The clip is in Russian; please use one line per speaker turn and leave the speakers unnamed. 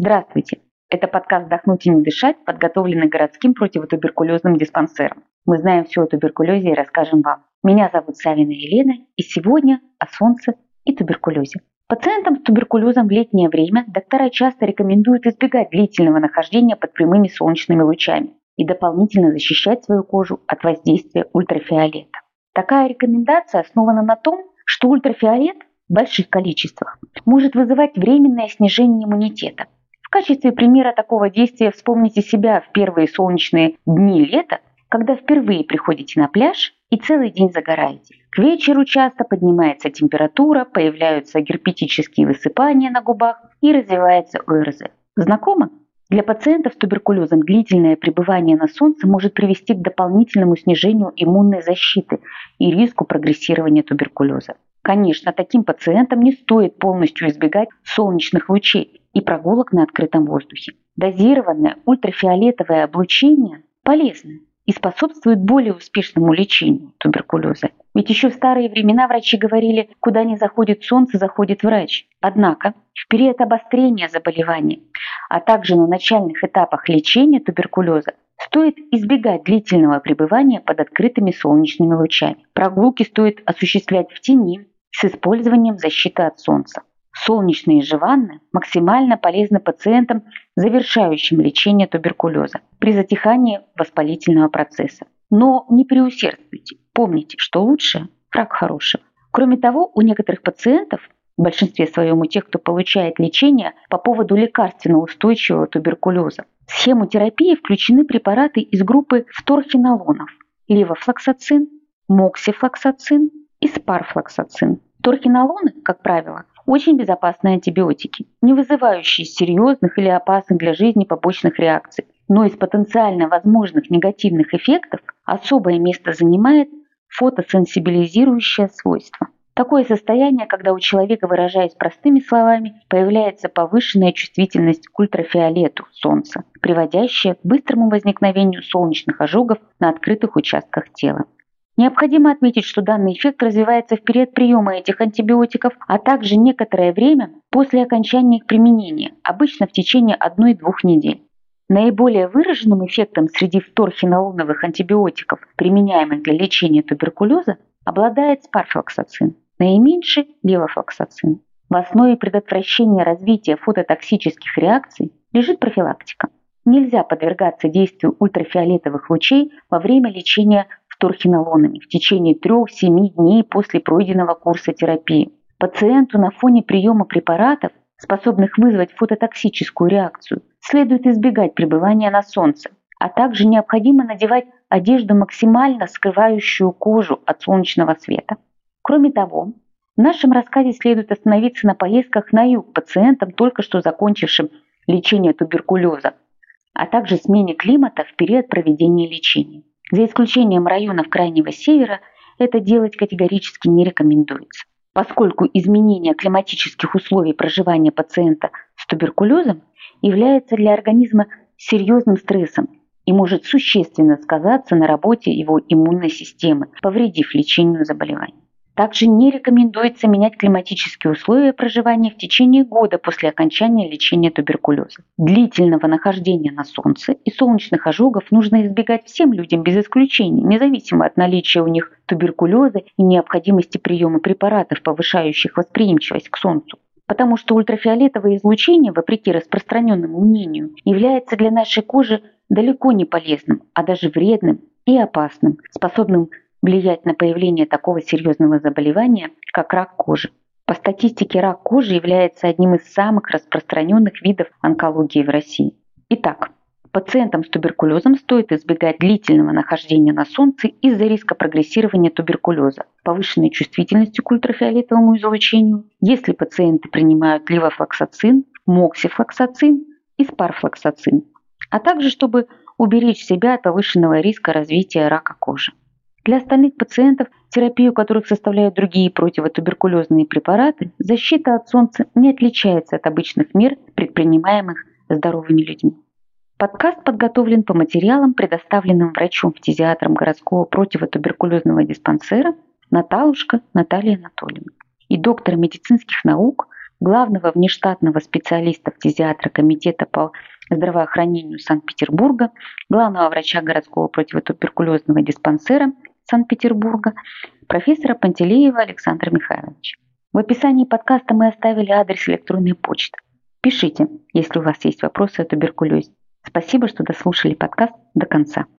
Здравствуйте! Это подкаст «Вдохнуть и не дышать», подготовленный городским противотуберкулезным диспансером. Мы знаем все о туберкулезе и расскажем вам. Меня зовут Савина Елена, и сегодня о солнце и туберкулезе. Пациентам с туберкулезом в летнее время доктора часто рекомендуют избегать длительного нахождения под прямыми солнечными лучами и дополнительно защищать свою кожу от воздействия ультрафиолета. Такая рекомендация основана на том, что ультрафиолет в больших количествах может вызывать временное снижение иммунитета. В качестве примера такого действия вспомните себя в первые солнечные дни лета, когда впервые приходите на пляж и целый день загораете. К вечеру часто поднимается температура, появляются герпетические высыпания на губах и развивается ОРЗ. Знакомо? Для пациентов с туберкулезом длительное пребывание на солнце может привести к дополнительному снижению иммунной защиты и риску прогрессирования туберкулеза. Конечно, таким пациентам не стоит полностью избегать солнечных лучей и прогулок на открытом воздухе. Дозированное ультрафиолетовое облучение полезно и способствует более успешному лечению туберкулеза. Ведь еще в старые времена врачи говорили, куда не заходит солнце, заходит врач. Однако в период обострения заболевания, а также на начальных этапах лечения туберкулеза стоит избегать длительного пребывания под открытыми солнечными лучами. Прогулки стоит осуществлять в тени с использованием защиты от солнца. Солнечные же ванны максимально полезны пациентам, завершающим лечение туберкулеза при затихании воспалительного процесса. Но не преусердствуйте. Помните, что лучше – враг хорошего. Кроме того, у некоторых пациентов, в большинстве своем у тех, кто получает лечение по поводу лекарственно-устойчивого туберкулеза, в схему терапии включены препараты из группы вторхинолонов – левофлоксацин, моксифлоксацин и спарфлоксацин. Торхинолоны, как правило, очень безопасные антибиотики, не вызывающие серьезных или опасных для жизни побочных реакций. Но из потенциально возможных негативных эффектов особое место занимает фотосенсибилизирующее свойство. Такое состояние, когда у человека, выражаясь простыми словами, появляется повышенная чувствительность к ультрафиолету Солнца, приводящая к быстрому возникновению солнечных ожогов на открытых участках тела. Необходимо отметить, что данный эффект развивается в период приема этих антибиотиков, а также некоторое время после окончания их применения, обычно в течение 1-2 недель. Наиболее выраженным эффектом среди вторхинолоновых антибиотиков, применяемых для лечения туберкулеза, обладает спарфлоксацин, наименьший – левофлоксацин. В основе предотвращения развития фототоксических реакций лежит профилактика. Нельзя подвергаться действию ультрафиолетовых лучей во время лечения торхинолонами в течение 3-7 дней после пройденного курса терапии. Пациенту на фоне приема препаратов, способных вызвать фототоксическую реакцию, следует избегать пребывания на солнце, а также необходимо надевать одежду, максимально скрывающую кожу от солнечного света. Кроме того, в нашем рассказе следует остановиться на поездках на юг пациентам, только что закончившим лечение туберкулеза, а также смене климата в период проведения лечения. За исключением районов Крайнего Севера это делать категорически не рекомендуется, поскольку изменение климатических условий проживания пациента с туберкулезом является для организма серьезным стрессом и может существенно сказаться на работе его иммунной системы, повредив лечению заболевания. Также не рекомендуется менять климатические условия проживания в течение года после окончания лечения туберкулеза. Длительного нахождения на солнце и солнечных ожогов нужно избегать всем людям без исключения, независимо от наличия у них туберкулеза и необходимости приема препаратов, повышающих восприимчивость к солнцу. Потому что ультрафиолетовое излучение, вопреки распространенному мнению, является для нашей кожи далеко не полезным, а даже вредным и опасным, способным влиять на появление такого серьезного заболевания, как рак кожи. По статистике, рак кожи является одним из самых распространенных видов онкологии в России. Итак, пациентам с туберкулезом стоит избегать длительного нахождения на солнце из-за риска прогрессирования туберкулеза, повышенной чувствительности к ультрафиолетовому излучению, если пациенты принимают ливофлоксацин, моксифлоксацин и спарфлоксацин, а также чтобы уберечь себя от повышенного риска развития рака кожи. Для остальных пациентов, терапию которых составляют другие противотуберкулезные препараты, защита от солнца не отличается от обычных мер, предпринимаемых здоровыми людьми. Подкаст подготовлен по материалам, предоставленным врачом-фтизиатром городского противотуберкулезного диспансера Наталушка Наталья Анатольевна и доктор медицинских наук, главного внештатного специалиста фтизиатра Комитета по здравоохранению Санкт-Петербурга, главного врача городского противотуберкулезного диспансера Санкт-Петербурга, профессора Пантелеева Александра Михайловича. В описании подкаста мы оставили адрес электронной почты. Пишите, если у вас есть вопросы о туберкулезе. Спасибо, что дослушали подкаст до конца.